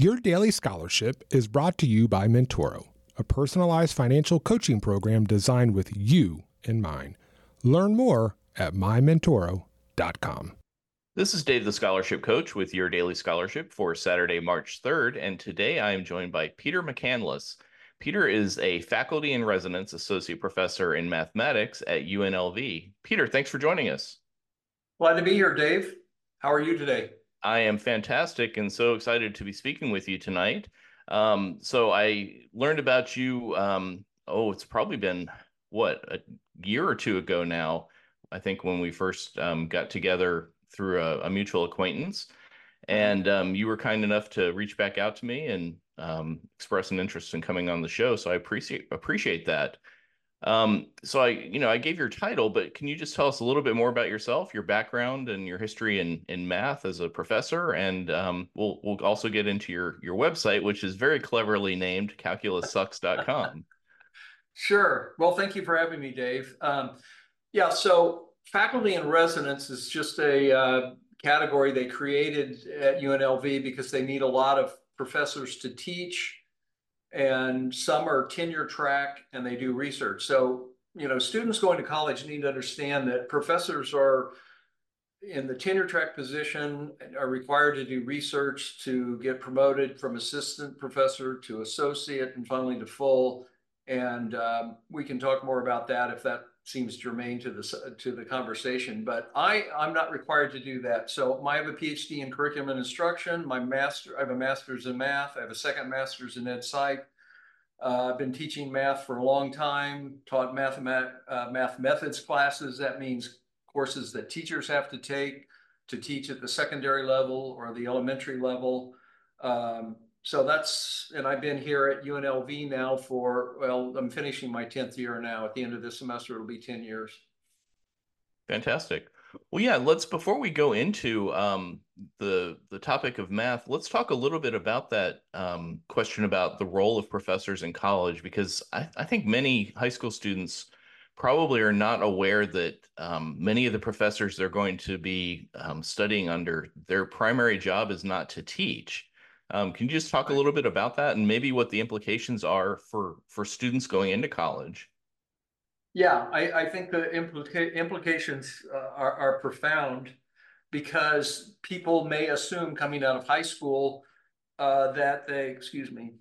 Your daily scholarship is brought to you by Mentoro, a personalized financial coaching program designed with you in mind. Learn more at mymentoro.com. This is Dave, the scholarship coach, with your daily scholarship for Saturday, March 3rd. And today I am joined by Peter McCandless. Peter is a faculty in residence associate professor in mathematics at UNLV. Peter, thanks for joining us. Glad to be here, Dave. How are you today? I am fantastic and so excited to be speaking with you tonight. Um, so I learned about you. Um, oh, it's probably been what a year or two ago now. I think when we first um, got together through a, a mutual acquaintance, and um, you were kind enough to reach back out to me and um, express an interest in coming on the show. So I appreciate appreciate that. Um, so I, you know, I gave your title, but can you just tell us a little bit more about yourself, your background, and your history in in math as a professor? And um, we'll we'll also get into your your website, which is very cleverly named calculussucks.com. sure. Well, thank you for having me, Dave. Um, yeah. So faculty in residence is just a uh, category they created at UNLV because they need a lot of professors to teach and some are tenure track and they do research. So, you know, students going to college need to understand that professors are in the tenure track position are required to do research to get promoted from assistant professor to associate and finally to full. And um, we can talk more about that if that seems germane to the to the conversation. But I I'm not required to do that. So I have a PhD in curriculum and instruction. My master I have a master's in math. I have a second master's in ed psych. Uh, I've been teaching math for a long time. Taught math uh, math methods classes. That means courses that teachers have to take to teach at the secondary level or the elementary level. Um, so that's, and I've been here at UNLV now for, well, I'm finishing my 10th year now. At the end of this semester, it'll be 10 years. Fantastic. Well, yeah, let's, before we go into um, the, the topic of math, let's talk a little bit about that um, question about the role of professors in college, because I, I think many high school students probably are not aware that um, many of the professors they're going to be um, studying under, their primary job is not to teach. Um, can you just talk a little bit about that and maybe what the implications are for for students going into college? Yeah, I, I think the implica implications uh, are, are profound because people may assume coming out of high school uh, that they, excuse me,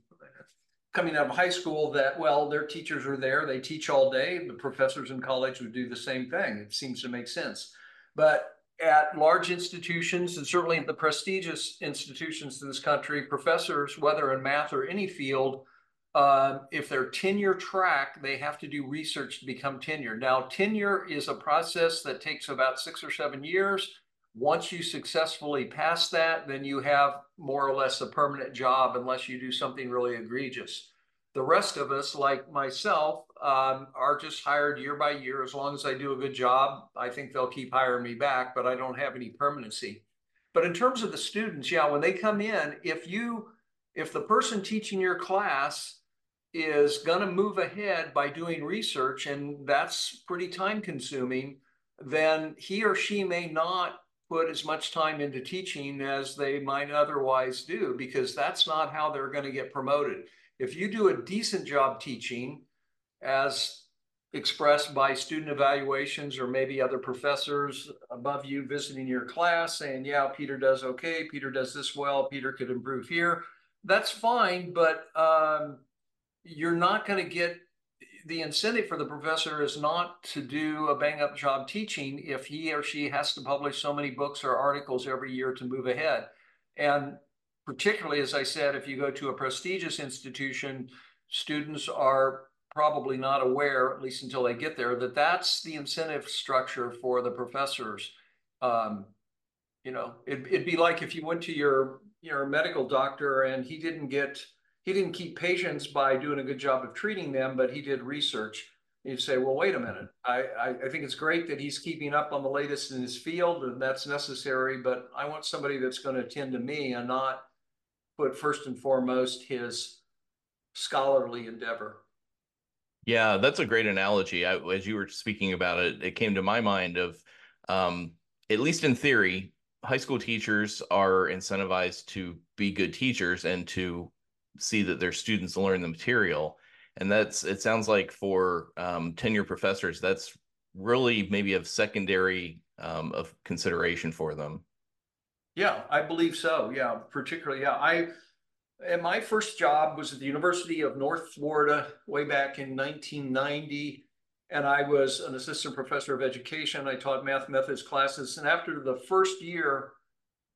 coming out of high school that, well, their teachers are there, they teach all day, the professors in college would do the same thing. It seems to make sense. But at large institutions and certainly at the prestigious institutions in this country, professors, whether in math or any field, uh, if they're tenure track, they have to do research to become tenure. Now, tenure is a process that takes about six or seven years. Once you successfully pass that, then you have more or less a permanent job unless you do something really egregious. The rest of us, like myself, um, are just hired year by year. As long as I do a good job, I think they'll keep hiring me back, but I don't have any permanency. But in terms of the students, yeah, when they come in, if you, if the person teaching your class is going to move ahead by doing research, and that's pretty time consuming, then he or she may not put as much time into teaching as they might otherwise do, because that's not how they're going to get promoted. If you do a decent job teaching, as expressed by student evaluations or maybe other professors above you visiting your class saying, yeah, Peter does okay, Peter does this well, Peter could improve here. That's fine, but um, you're not going to get the incentive for the professor is not to do a bang up job teaching if he or she has to publish so many books or articles every year to move ahead. And particularly, as I said, if you go to a prestigious institution, students are probably not aware, at least until they get there, that that's the incentive structure for the professors. Um, you know, it, it'd be like if you went to your your medical doctor and he didn't get he didn't keep patients by doing a good job of treating them, but he did research. You'd say, well, wait a minute. I, I, I think it's great that he's keeping up on the latest in his field, and that's necessary. But I want somebody that's going to attend to me and not put first and foremost his scholarly endeavor. Yeah, that's a great analogy. I, as you were speaking about it, it came to my mind of, um, at least in theory, high school teachers are incentivized to be good teachers and to see that their students learn the material. And that's, it sounds like for um, tenure professors, that's really maybe of secondary um, of consideration for them. Yeah, I believe so. Yeah, particularly. Yeah, I and my first job was at the University of North Florida way back in 1990. And I was an assistant professor of education. I taught math methods classes. And after the first year,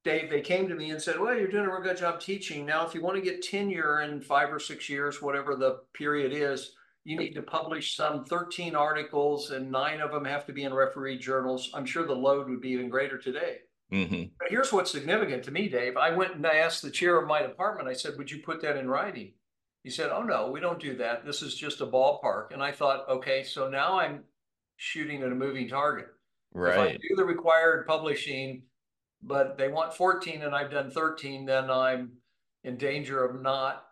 Dave, they came to me and said, Well, you're doing a real good job teaching. Now, if you want to get tenure in five or six years, whatever the period is, you need to publish some 13 articles and nine of them have to be in referee journals. I'm sure the load would be even greater today. Mm-hmm. But here's what's significant to me, Dave. I went and I asked the chair of my department, I said, Would you put that in writing? He said, Oh, no, we don't do that. This is just a ballpark. And I thought, okay, so now I'm shooting at a moving target. Right. If I do the required publishing, but they want 14 and I've done 13, then I'm in danger of not,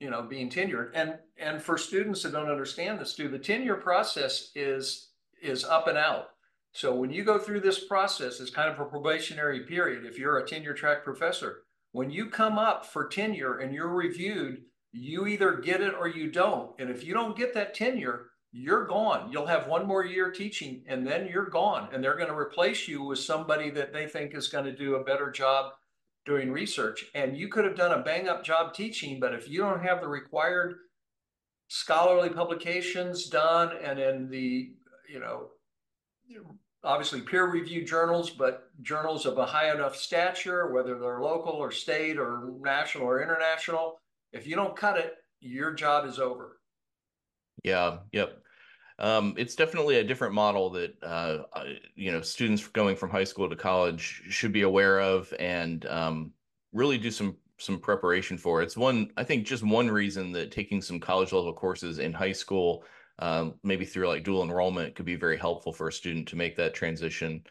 you know, being tenured. And and for students that don't understand this, too, the tenure process is is up and out. So when you go through this process, it's kind of a probationary period. If you're a tenure track professor, when you come up for tenure and you're reviewed, you either get it or you don't. And if you don't get that tenure, you're gone. You'll have one more year teaching and then you're gone. And they're going to replace you with somebody that they think is going to do a better job doing research. And you could have done a bang up job teaching, but if you don't have the required scholarly publications done and in the, you know, obviously peer-reviewed journals, but journals of a high enough stature, whether they're local or state or national or international. If you don't cut it, your job is over. Yeah. Yep. Um, it's definitely a different model that uh, you know students going from high school to college should be aware of and um, really do some some preparation for. It's one I think just one reason that taking some college level courses in high school um, maybe through like dual enrollment could be very helpful for a student to make that transition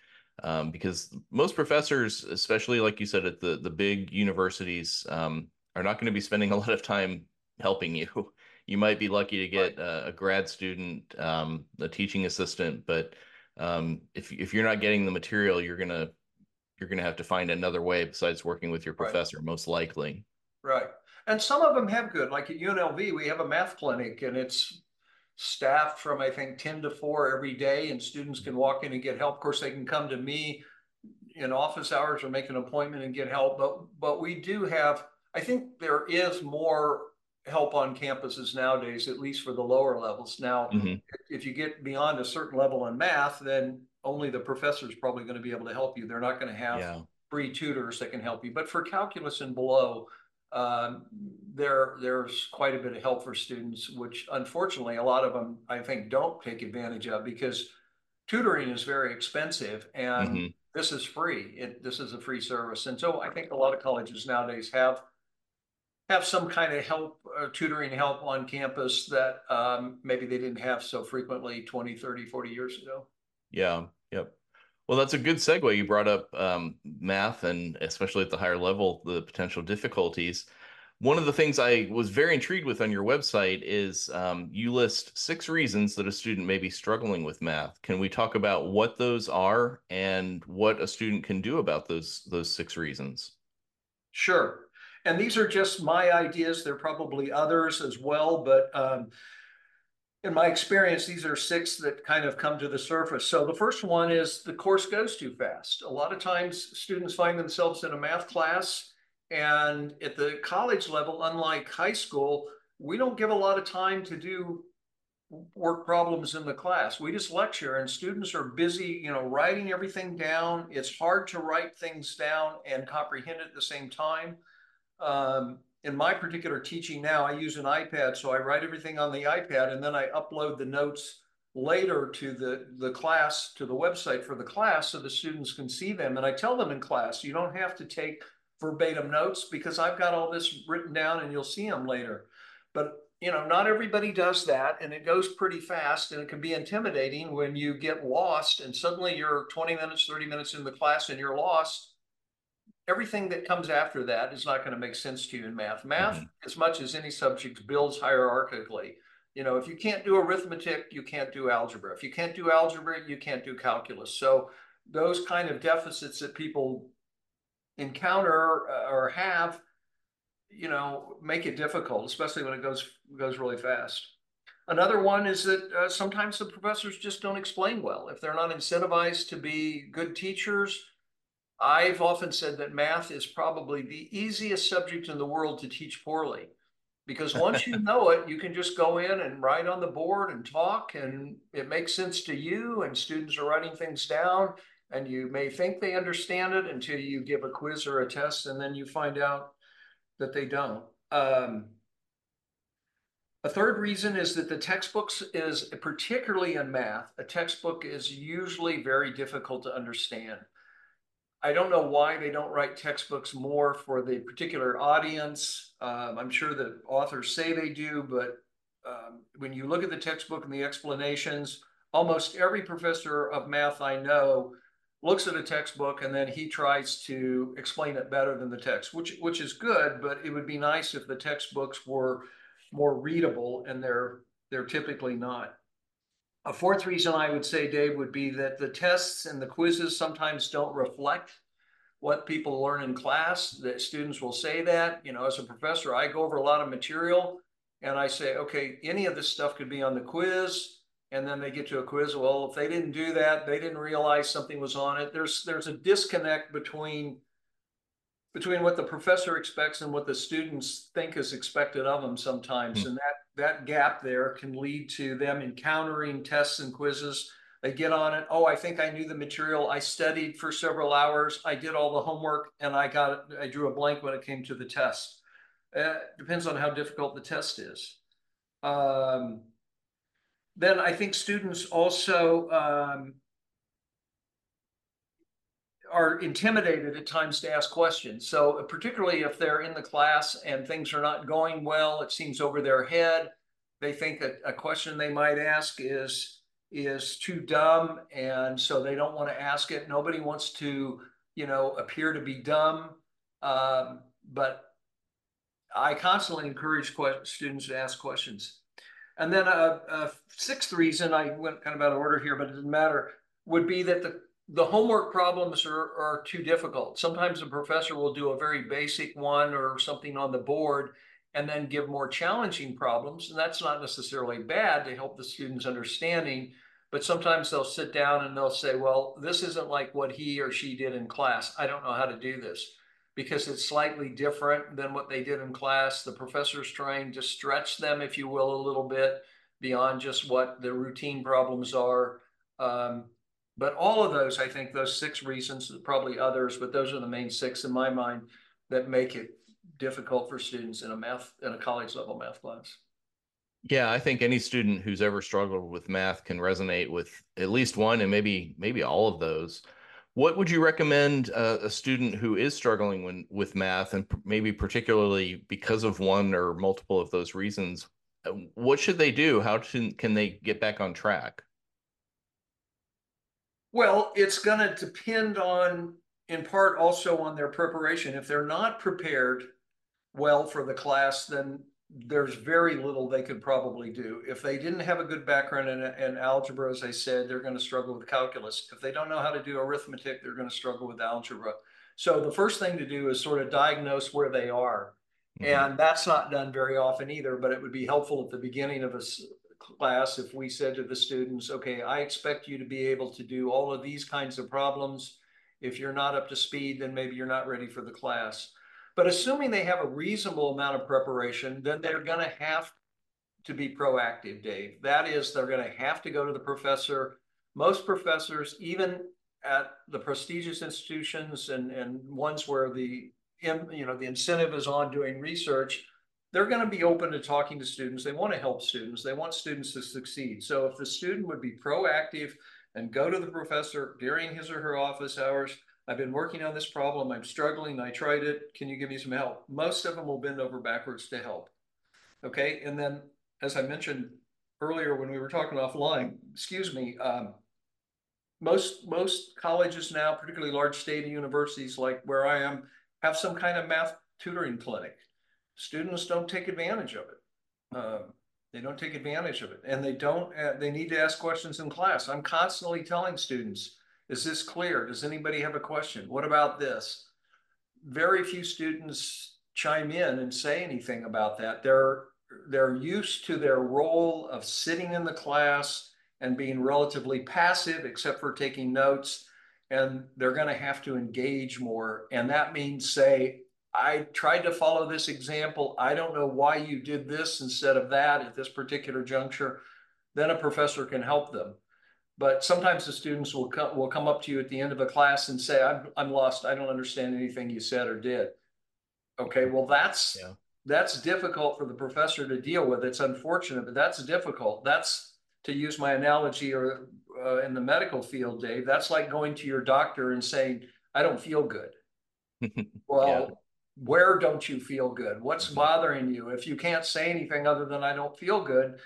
um, because most professors especially like you said at the the big universities um, are not going to be spending a lot of time helping you you might be lucky to get right. a, a, grad student um, a teaching assistant but um, if, if you're not getting the material you're gonna you're gonna have to find another way besides working with your professor right. most likely right and some of them have good like at unlv we have a math clinic and it's staffed from I think 10 to 4 every day, and students can walk in and get help. Of course, they can come to me in office hours or make an appointment and get help. But but we do have, I think there is more help on campuses nowadays, at least for the lower levels. Now, mm-hmm. if you get beyond a certain level in math, then only the professor is probably going to be able to help you. They're not going to have yeah. free tutors that can help you. But for calculus and below, um, there there's quite a bit of help for students, which unfortunately a lot of them I think don't take advantage of because tutoring is very expensive and mm-hmm. this is free. It, this is a free service, and so I think a lot of colleges nowadays have have some kind of help uh, tutoring help on campus that um, maybe they didn't have so frequently 20 30 40 years ago yeah yep well, that's a good segue. You brought up um, math and especially at the higher level, the potential difficulties. One of the things I was very intrigued with on your website is um, you list six reasons that a student may be struggling with math. Can we talk about what those are and what a student can do about those those six reasons? Sure. And these are just my ideas. There are probably others as well, but um, in my experience, these are six that kind of come to the surface. So the first one is the course goes too fast. A lot of times students find themselves in a math class and at the college level, unlike high school, we don't give a lot of time to do work problems in the class. We just lecture and students are busy, you know, writing everything down. It's hard to write things down and comprehend at the same time. Um, in my particular teaching now, I use an iPad, so I write everything on the iPad and then I upload the notes later to the, the class, to the website for the class so the students can see them. And I tell them in class, you don't have to take verbatim notes because I've got all this written down and you'll see them later. But you know, not everybody does that and it goes pretty fast and it can be intimidating when you get lost and suddenly you're 20 minutes, 30 minutes in the class and you're lost everything that comes after that is not going to make sense to you in math. Math, mm-hmm. as much as any subject, builds hierarchically. You know, if you can't do arithmetic, you can't do algebra. If you can't do algebra, you can't do calculus. So those kind of deficits that people encounter uh, or have, you know, make it difficult, especially when it goes goes really fast. Another one is that uh, sometimes the professors just don't explain well. If they're not incentivized to be good teachers, I've often said that math is probably the easiest subject in the world to teach poorly. Because once you know it, you can just go in and write on the board and talk, and it makes sense to you, and students are writing things down, and you may think they understand it until you give a quiz or a test, and then you find out that they don't. Um, a third reason is that the textbooks is, particularly in math, a textbook is usually very difficult to understand. I don't know why they don't write textbooks more for the particular audience. Um, I'm sure that authors say they do, but um, when you look at the textbook and the explanations, almost every professor of math I know looks at a textbook and then he tries to explain it better than the text, which which is good, but it would be nice if the textbooks were more readable and they're they're typically not. A fourth reason I would say, Dave, would be that the tests and the quizzes sometimes don't reflect what people learn in class. That students will say that. You know, as a professor, I go over a lot of material and I say, okay, any of this stuff could be on the quiz. And then they get to a quiz. Well, if they didn't do that, they didn't realize something was on it. There's there's a disconnect between between what the professor expects and what the students think is expected of them sometimes. Mm. And that that gap there can lead to them encountering tests and quizzes. They get on it. Oh, I think I knew the material. I studied for several hours. I did all the homework and I got it. I drew a blank when it came to the test. Uh, depends on how difficult the test is. Um, then I think students also um, are intimidated at times to ask questions. So uh, particularly if they're in the class and things are not going well, it seems over their head. They think that a question they might ask is is too dumb, and so they don't want to ask it. Nobody wants to, you know, appear to be dumb. Um, but I constantly encourage students to ask questions. And then a, a sixth reason, I went kind of out of order here, but it doesn't matter, would be that the the homework problems are, are too difficult. Sometimes the professor will do a very basic one or something on the board and then give more challenging problems. And that's not necessarily bad to help the students understanding, but sometimes they'll sit down and they'll say, well, this isn't like what he or she did in class. I don't know how to do this because it's slightly different than what they did in class. The professor's trying to stretch them, if you will, a little bit beyond just what the routine problems are. Um, but all of those, I think those six reasons, probably others, but those are the main six in my mind that make it difficult for students in a math in a college level math class. Yeah, I think any student who's ever struggled with math can resonate with at least one and maybe maybe all of those. What would you recommend uh, a student who is struggling when, with math and maybe particularly because of one or multiple of those reasons? Uh, what should they do? How can, can they get back on track? Well, it's going to depend on, in part, also on their preparation. If they're not prepared well for the class, then there's very little they could probably do. If they didn't have a good background in, in algebra, as I said, they're going to struggle with calculus. If they don't know how to do arithmetic, they're going to struggle with algebra. So the first thing to do is sort of diagnose where they are. Mm-hmm. And that's not done very often either, but it would be helpful at the beginning of a, class if we said to the students, okay, I expect you to be able to do all of these kinds of problems. If you're not up to speed, then maybe you're not ready for the class. But assuming they have a reasonable amount of preparation, then they're going to have to be proactive, Dave. That is, they're going to have to go to the professor. Most professors, even at the prestigious institutions and, and ones where the you know the incentive is on doing research, they're going to be open to talking to students. They want to help students. They want students to succeed. So if the student would be proactive and go to the professor during his or her office hours, I've been working on this problem. I'm struggling. I tried it. Can you give me some help? Most of them will bend over backwards to help. Okay. And then, as I mentioned earlier when we were talking offline, excuse me, um, most most colleges now, particularly large state universities like where I am, have some kind of math tutoring clinic students don't take advantage of it. Um, they don't take advantage of it, and they don't. Uh, they need to ask questions in class. I'm constantly telling students, Is this clear? Does anybody have a question? What about this? Very few students chime in and say anything about that. They're they're used to their role of sitting in the class and being relatively passive, except for taking notes. And they're going to have to engage more. And that means say, I tried to follow this example. I don't know why you did this instead of that at this particular juncture. Then a professor can help them. But sometimes the students will come, will come up to you at the end of a class and say, I'm, I'm lost. I don't understand anything you said or did. Okay, well, that's yeah. that's difficult for the professor to deal with. It's unfortunate, but that's difficult. That's to use my analogy or uh, in the medical field, Dave. That's like going to your doctor and saying, "I don't feel good." well, yeah. Where don't you feel good? What's mm-hmm. bothering you? If you can't say anything other than "I don't feel good,"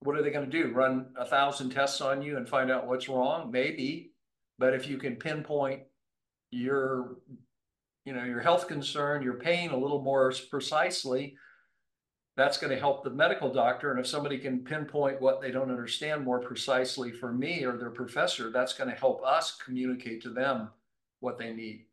what are they going to do? Run a thousand tests on you and find out what's wrong? Maybe, but if you can pinpoint your you know, your health concern, your pain a little more precisely, that's going to help the medical doctor. And if somebody can pinpoint what they don't understand more precisely for me or their professor, that's going to help us communicate to them what they need.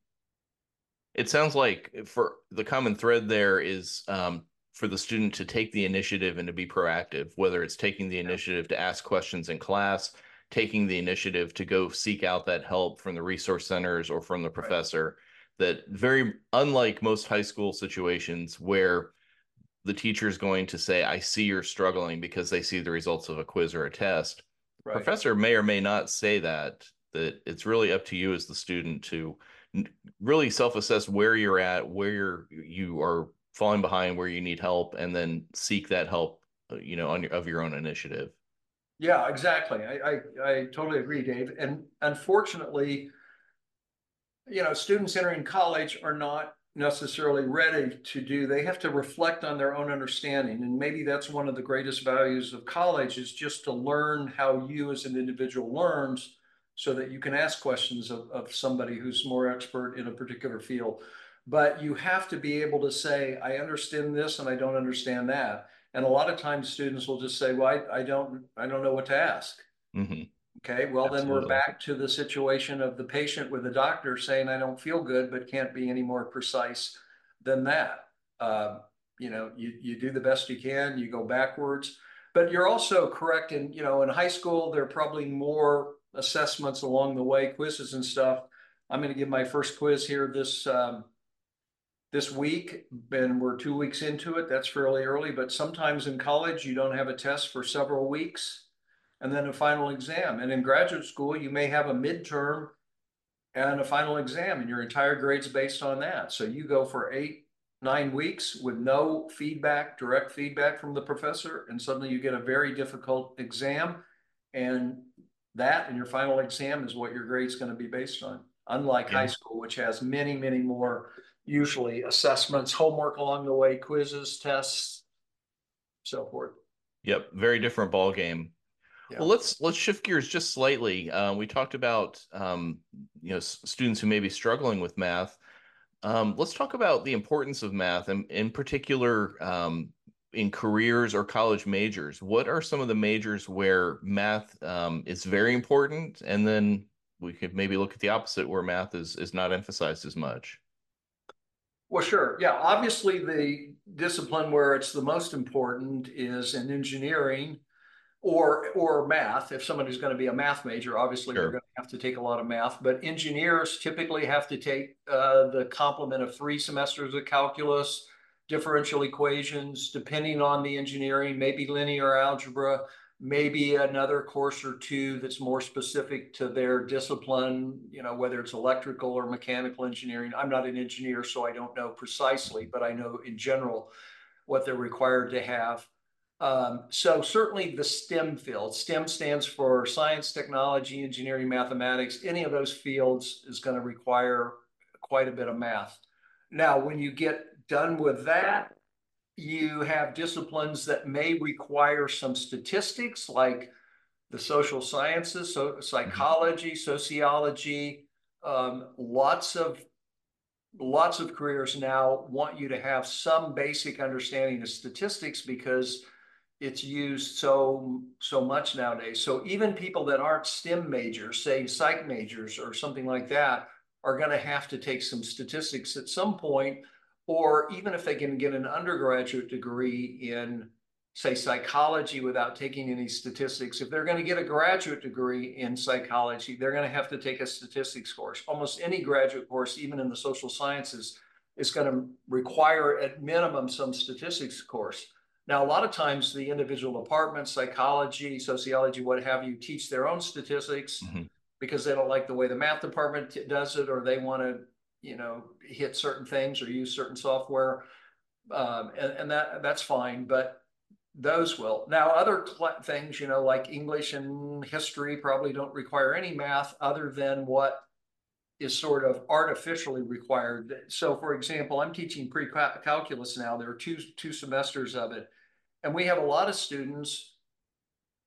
It sounds like for the common thread there is um, for the student to take the initiative and to be proactive, whether it's taking the initiative to ask questions in class, taking the initiative to go seek out that help from the resource centers or from the professor. Right that very unlike most high school situations where the teacher is going to say, I see you're struggling because they see the results of a quiz or a test. Right. Professor may or may not say that, that it's really up to you as the student to really self-assess where you're at, where you're, you are falling behind, where you need help, and then seek that help, uh, you know, on your, of your own initiative. Yeah, exactly. I, I, I totally agree, Dave. And unfortunately, you know, students entering college are not necessarily ready to do they have to reflect on their own understanding and maybe that's one of the greatest values of college is just to learn how you as an individual learns so that you can ask questions of, of somebody who's more expert in a particular field but you have to be able to say i understand this and i don't understand that and a lot of times students will just say well i, I don't i don't know what to ask mm-hmm. Okay, well, Absolutely. then we're back to the situation of the patient with the doctor saying, I don't feel good, but can't be any more precise than that. Uh, you know, you, you do the best you can, you go backwards. But you're also correct in, you know, in high school, there are probably more assessments along the way, quizzes and stuff. I'm going to give my first quiz here this um, this week, and we're two weeks into it. That's fairly early, but sometimes in college, you don't have a test for several weeks and then a final exam. And in graduate school, you may have a midterm and a final exam, and your entire grade's based on that. So you go for eight, nine weeks with no feedback, direct feedback from the professor, and suddenly you get a very difficult exam. And that and your final exam is what your grade's going to be based on. Unlike yeah. high school, which has many, many more usually assessments, homework along the way, quizzes, tests, so forth. Yep, very different ball game yeah. Well, let's let's shift gears just slightly. Uh, we talked about um, you know s- students who may be struggling with math. Um, let's talk about the importance of math, and in particular um, in careers or college majors. What are some of the majors where math um, is very important, and then we could maybe look at the opposite where math is is not emphasized as much. Well, sure. Yeah, obviously the discipline where it's the most important is in engineering or or math. If somebody's going to be a math major, obviously sure. they're going to have to take a lot of math. But engineers typically have to take uh, the complement of three semesters of calculus, differential equations, depending on the engineering, maybe linear algebra, maybe another course or two that's more specific to their discipline. You know, whether it's electrical or mechanical engineering. I'm not an engineer, so I don't know precisely, but I know in general what they're required to have. Um, so certainly the STEM field, STEM stands for science, technology, engineering, mathematics. Any of those fields is going to require quite a bit of math. Now, when you get done with that, you have disciplines that may require some statistics like the social sciences, so psychology, sociology, um, lots of lots of careers now want you to have some basic understanding of statistics because it's used so so much nowadays. So even people that aren't STEM majors, say psych majors or something like that, are going to have to take some statistics at some point, or even if they can get an undergraduate degree in say psychology without taking any statistics. If they're going to get a graduate degree in psychology, they're going to have to take a statistics course. Almost any graduate course, even in the social sciences, is going to require at minimum some statistics course. Now, a lot of times the individual departments, psychology, sociology, what have you, teach their own statistics mm-hmm. because they don't like the way the math department does it, or they want to, you know, hit certain things or use certain software, um, and, and that that's fine. But those will. Now, other things, you know, like English and history probably don't require any math other than what is sort of artificially required. So, for example, I'm teaching pre-calculus now. There are two two semesters of it, and we have a lot of students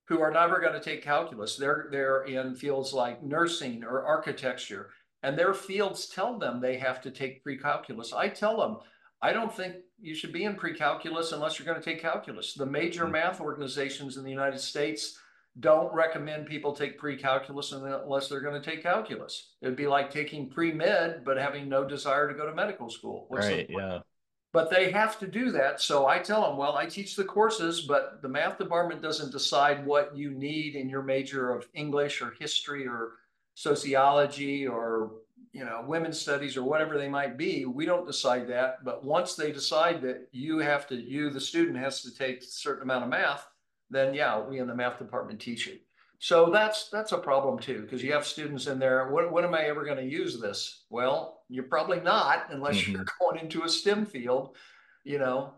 who are never going to take calculus. They're they're in fields like nursing or architecture, and their fields tell them they have to take pre-calculus. I tell them I don't think you should be in pre-calculus unless you're going to take calculus. The major mm-hmm. math organizations in the United States don't recommend people take pre-calculus unless they're going to take calculus. It'd be like taking pre-med but having no desire to go to medical school. What's right. Yeah. But they have to do that. So I tell them, well, I teach the courses, but the math department doesn't decide what you need in your major of English or history or sociology or you know, women's studies or whatever they might be. We don't decide that. But once they decide that you have to, you, the student, has to take a certain amount of math, then yeah, we in the math department teach it. So that's that's a problem too, because you have students in there. What, when am I ever going to use this? Well, you're probably not unless mm-hmm. you're going into a STEM field, you know.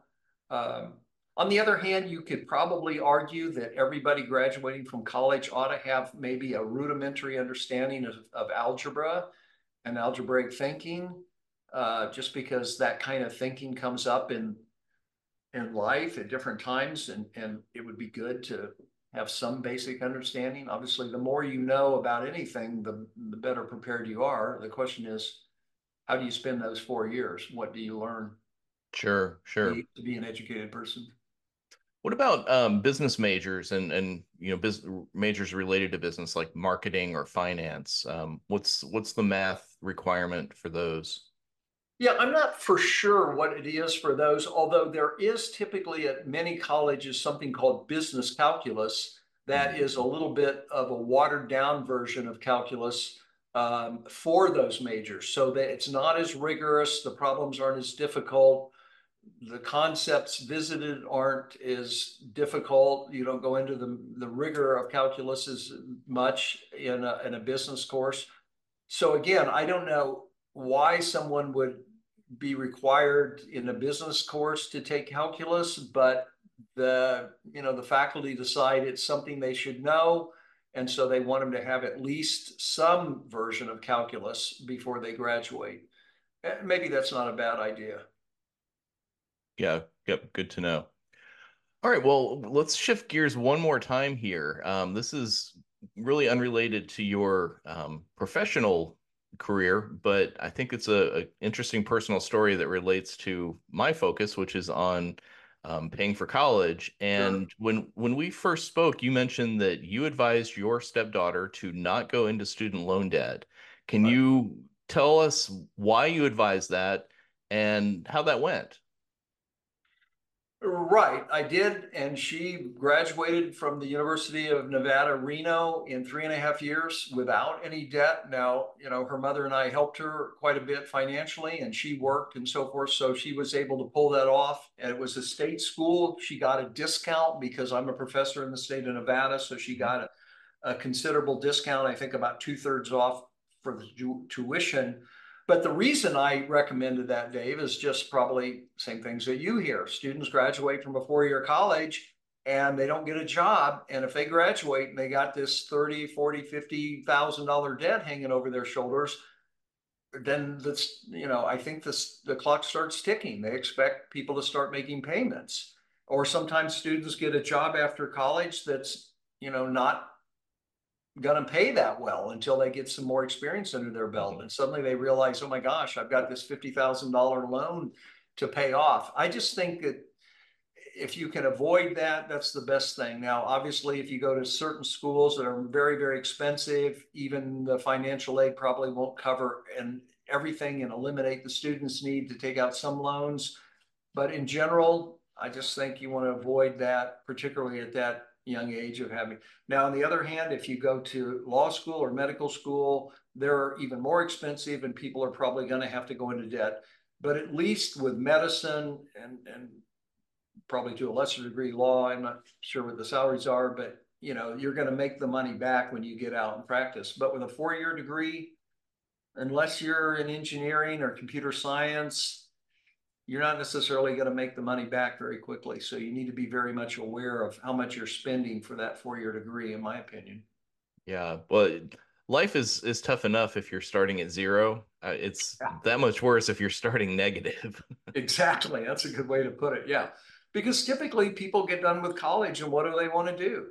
Um, on the other hand, you could probably argue that everybody graduating from college ought to have maybe a rudimentary understanding of, of algebra and algebraic thinking, uh, just because that kind of thinking comes up in in life at different times, and and it would be good to have some basic understanding. Obviously, the more you know about anything, the the better prepared you are. The question is, how do you spend those four years? What do you learn? Sure, sure. To be, to be an educated person. What about um, business majors and and you know business majors related to business like marketing or finance? Um, what's what's the math requirement for those? Yeah, I'm not for sure what it is for those, although there is typically at many colleges something called business calculus that mm-hmm. is a little bit of a watered down version of calculus um, for those majors so that it's not as rigorous, the problems aren't as difficult the concepts visited aren't as difficult. You don't go into the, the rigor of calculus as much in a, in a business course. So again, I don't know why someone would be required in a business course to take calculus, but the you know the faculty decide it's something they should know, and so they want them to have at least some version of calculus before they graduate. Eh, maybe that's not a bad idea. Yeah. Yep. Good to know. All right. Well, let's shift gears one more time here. Um, this is really unrelated to your um, professional career, but I think it's a, a, interesting personal story that relates to my focus, which is on um, paying for college. And sure. when when we first spoke, you mentioned that you advised your stepdaughter to not go into student loan debt. Can right. you tell us why you advised that and how that went? Right, I did, and she graduated from the University of Nevada, Reno in three and a half years without any debt. Now, you know, her mother and I helped her quite a bit financially, and she worked and so forth, so she was able to pull that off. And it was a state school. She got a discount because I'm a professor in the state of Nevada, so she got a, a considerable discount. I think about two thirds off for the tuition but the reason I recommended that, Dave, is just probably same things that you hear. Students graduate from a four-year college and they don't get a job. And if they graduate and they got this 30, 40, 50,000 dollar debt hanging over their shoulders, then that's, you know, I think this the clock starts ticking. They expect people to start making payments. Or sometimes students get a job after college that's, you know, not going to pay that well until they get some more experience under their belt. Mm-hmm. And suddenly they realize, oh my gosh, I've got this $50,000 loan to pay off. I just think that if you can avoid that, that's the best thing. Now, obviously, if you go to certain schools that are very, very expensive, even the financial aid probably won't cover and everything and eliminate the students' need to take out some loans. But in general, I just think you want to avoid that, particularly at that young age of having. Now, on the other hand, if you go to law school or medical school, they're even more expensive and people are probably going to have to go into debt. But at least with medicine and, and probably to a lesser degree law, I'm not sure what the salaries are, but you know, you're going to make the money back when you get out and practice. But with a four-year degree, unless you're in engineering or computer science, you're not necessarily going to make the money back very quickly. So you need to be very much aware of how much you're spending for that four-year degree, in my opinion. Yeah, but life is is tough enough if you're starting at zero. Uh, it's yeah. that much worse if you're starting negative. exactly, that's a good way to put it. Yeah, because typically people get done with college and what do they want to do?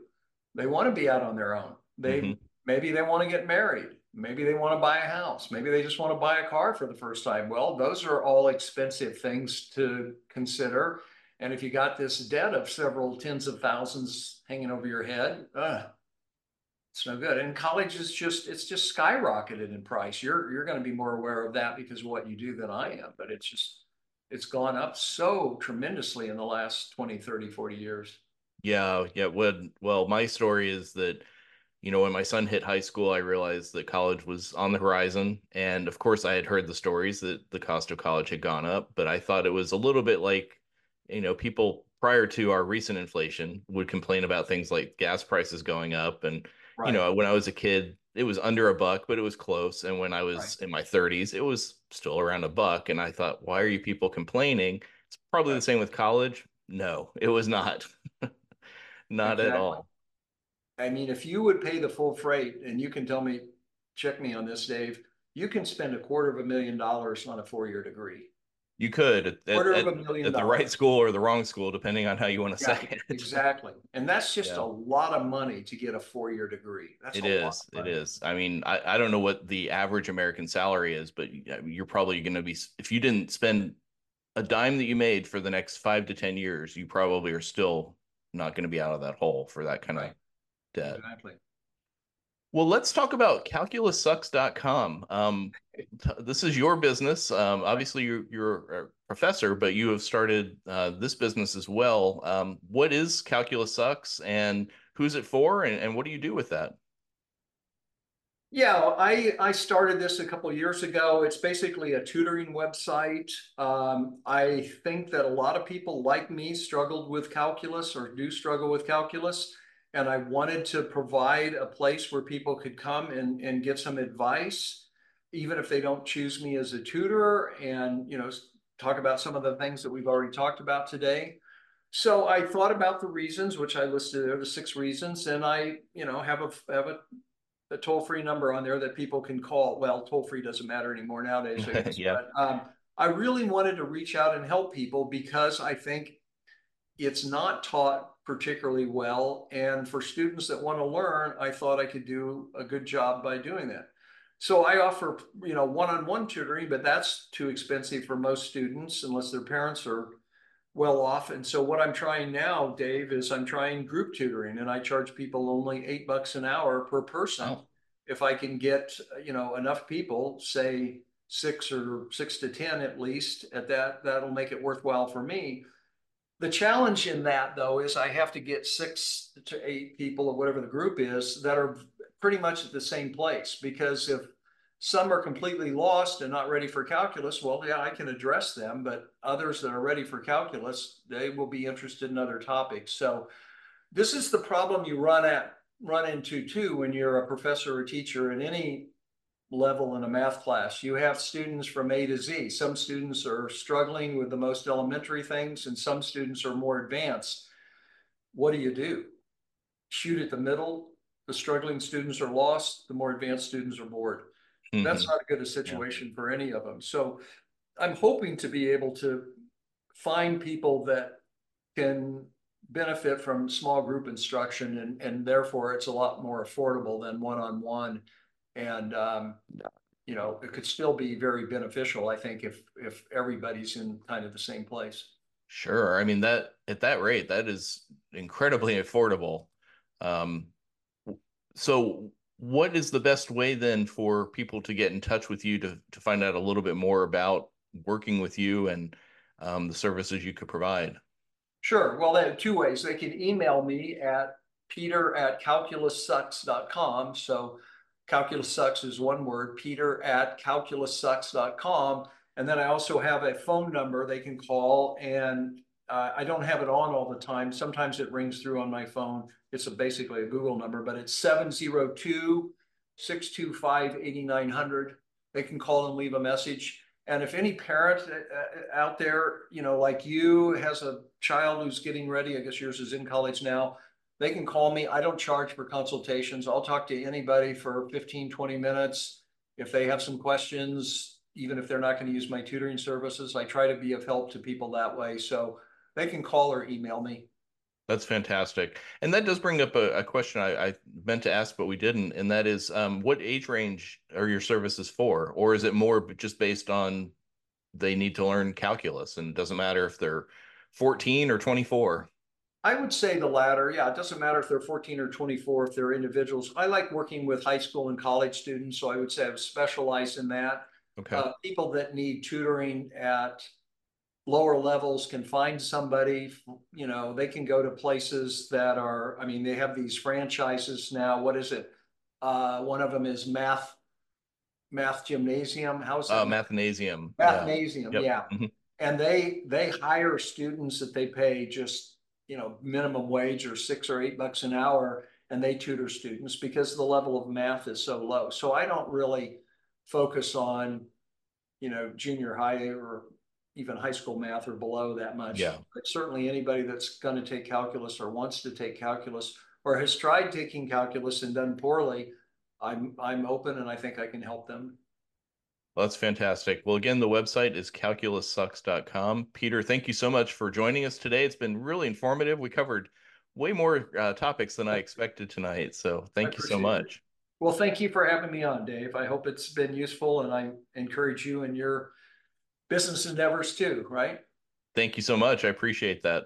They want to be out on their own. They mm-hmm. maybe they want to get married. Maybe they want to buy a house. Maybe they just want to buy a car for the first time. Well, those are all expensive things to consider. And if you got this debt of several tens of thousands hanging over your head, uh, it's no good. And college is just it's just skyrocketed in price. You're you're going to be more aware of that because of what you do than I am, but it's just it's gone up so tremendously in the last 20, 30, 40 years. Yeah, yeah. Well, well, my story is that you know, when my son hit high school, I realized that college was on the horizon. And of course, I had heard the stories that the cost of college had gone up, but I thought it was a little bit like, you know, people prior to our recent inflation would complain about things like gas prices going up. And, right. you know, when I was a kid, it was under a buck, but it was close. And when I was right. in my 30s, it was still around a buck. And I thought, why are you people complaining? It's probably right. the same with college. No, it was not. not exactly. at all. I mean, if you would pay the full freight, and you can tell me, check me on this, Dave, you can spend a quarter of a million dollars on a four-year degree. You could at, quarter at, of a million at the right school or the wrong school, depending on how you want to yeah, say it. Exactly, and that's just yeah. a lot of money to get a four-year degree. That's it is. It is. I mean, I, I don't know what the average American salary is, but uh, you're probably going to be if you didn't spend a dime that you made for the next five to ten years, you probably are still not going to be out of that hole for that kind right. of debt. Exactly. Well, let's talk about calculussucks.com. Um, this is your business. Um, obviously, you're, you're, a professor, but you have started uh, this business as well. Um, what is Calculus Sucks and who's it for, and, and what do you do with that? Yeah, I, I started this a couple years ago. It's basically a tutoring website. Um, I think that a lot of people like me struggled with calculus or do struggle with calculus and I wanted to provide a place where people could come and, and get some advice, even if they don't choose me as a tutor, and you know talk about some of the things that we've already talked about today. So I thought about the reasons, which I listed there, the six reasons, and I you know have a have a, a toll free number on there that people can call. Well, toll free doesn't matter anymore nowadays. yeah. But, um, I really wanted to reach out and help people because I think it's not taught particularly well. And for students that want to learn, I thought I could do a good job by doing that. So I offer, you know, one-on-one tutoring, but that's too expensive for most students unless their parents are well off. And so what I'm trying now, Dave, is I'm trying group tutoring and I charge people only eight bucks an hour per person. If I can get, you know, enough people, say six or six to 10 at least at that, that'll make it worthwhile for me the challenge in that, though, is I have to get six to eight people or whatever the group is that are pretty much at the same place. Because if some are completely lost and not ready for calculus, well, yeah, I can address them. But others that are ready for calculus, they will be interested in other topics. So this is the problem you run at run into too when you're a professor or teacher in any level in a math class. You have students from A to Z. Some students are struggling with the most elementary things, and some students are more advanced. What do you do? Shoot at the middle. The struggling students are lost. The more advanced students are bored. Mm-hmm. That's not a good a situation yeah. for any of them. So I'm hoping to be able to find people that can benefit from small group instruction and, and therefore it's a lot more affordable than one-on-one and um, you know it could still be very beneficial. I think if if everybody's in kind of the same place. Sure. I mean that at that rate, that is incredibly affordable. Um, so what is the best way then for people to get in touch with you to to find out a little bit more about working with you and um, the services you could provide? Sure. Well, they have two ways. They can email me at peter at calculussucks.com. So calculus sucks is one word, peter at calculussucks.com. And then I also have a phone number they can call and uh, I don't have it on all the time. Sometimes it rings through on my phone. It's a, basically a Google number, but it's 702 625 8900. They can call and leave a message. And if any parent uh, uh, out there, you know, like you has a child who's getting ready, I guess yours is in college now, they can call me. I don't charge for consultations. I'll talk to anybody for 15, 20 minutes. If they have some questions, even if they're not going to use my tutoring services, I try to be of help to people that way. So they can call or email me. That's fantastic. And that does bring up a, a question I, I, meant to ask, but we didn't. And that is um, what age range are your services for? Or is it more just based on they need to learn calculus and it doesn't matter if they're 14 or 24? I would say the latter. Yeah, it doesn't matter if they're 14 or 24, if they're individuals. I like working with high school and college students. So I would say I've specialized in that. Okay. Uh, people that need tutoring at lower levels can find somebody, you know, they can go to places that are, I mean, they have these franchises now. What is it? Uh, one of them is math, math gymnasium. How's that? Uh, mathnasium. Mathnasium, yeah. yeah. Mm-hmm. And they, they hire students that they pay just, you know, minimum wage or six or eight bucks an hour. And they tutor students because the level of math is so low. So I don't really focus on, you know, junior high or even high school math or below that much. Yeah. But certainly anybody that's going to take calculus or wants to take calculus or has tried taking calculus and done poorly, I'm I'm open and I think I can help them. Well, that's fantastic. Well, again, the website is calculussucks.com. Peter, thank you so much for joining us today. It's been really informative. We covered way more uh, topics than I expected tonight. So thank you so much. It. Well, thank you for having me on, Dave. I hope it's been useful and I encourage you and your business endeavors too, right? Thank you so much. I appreciate that.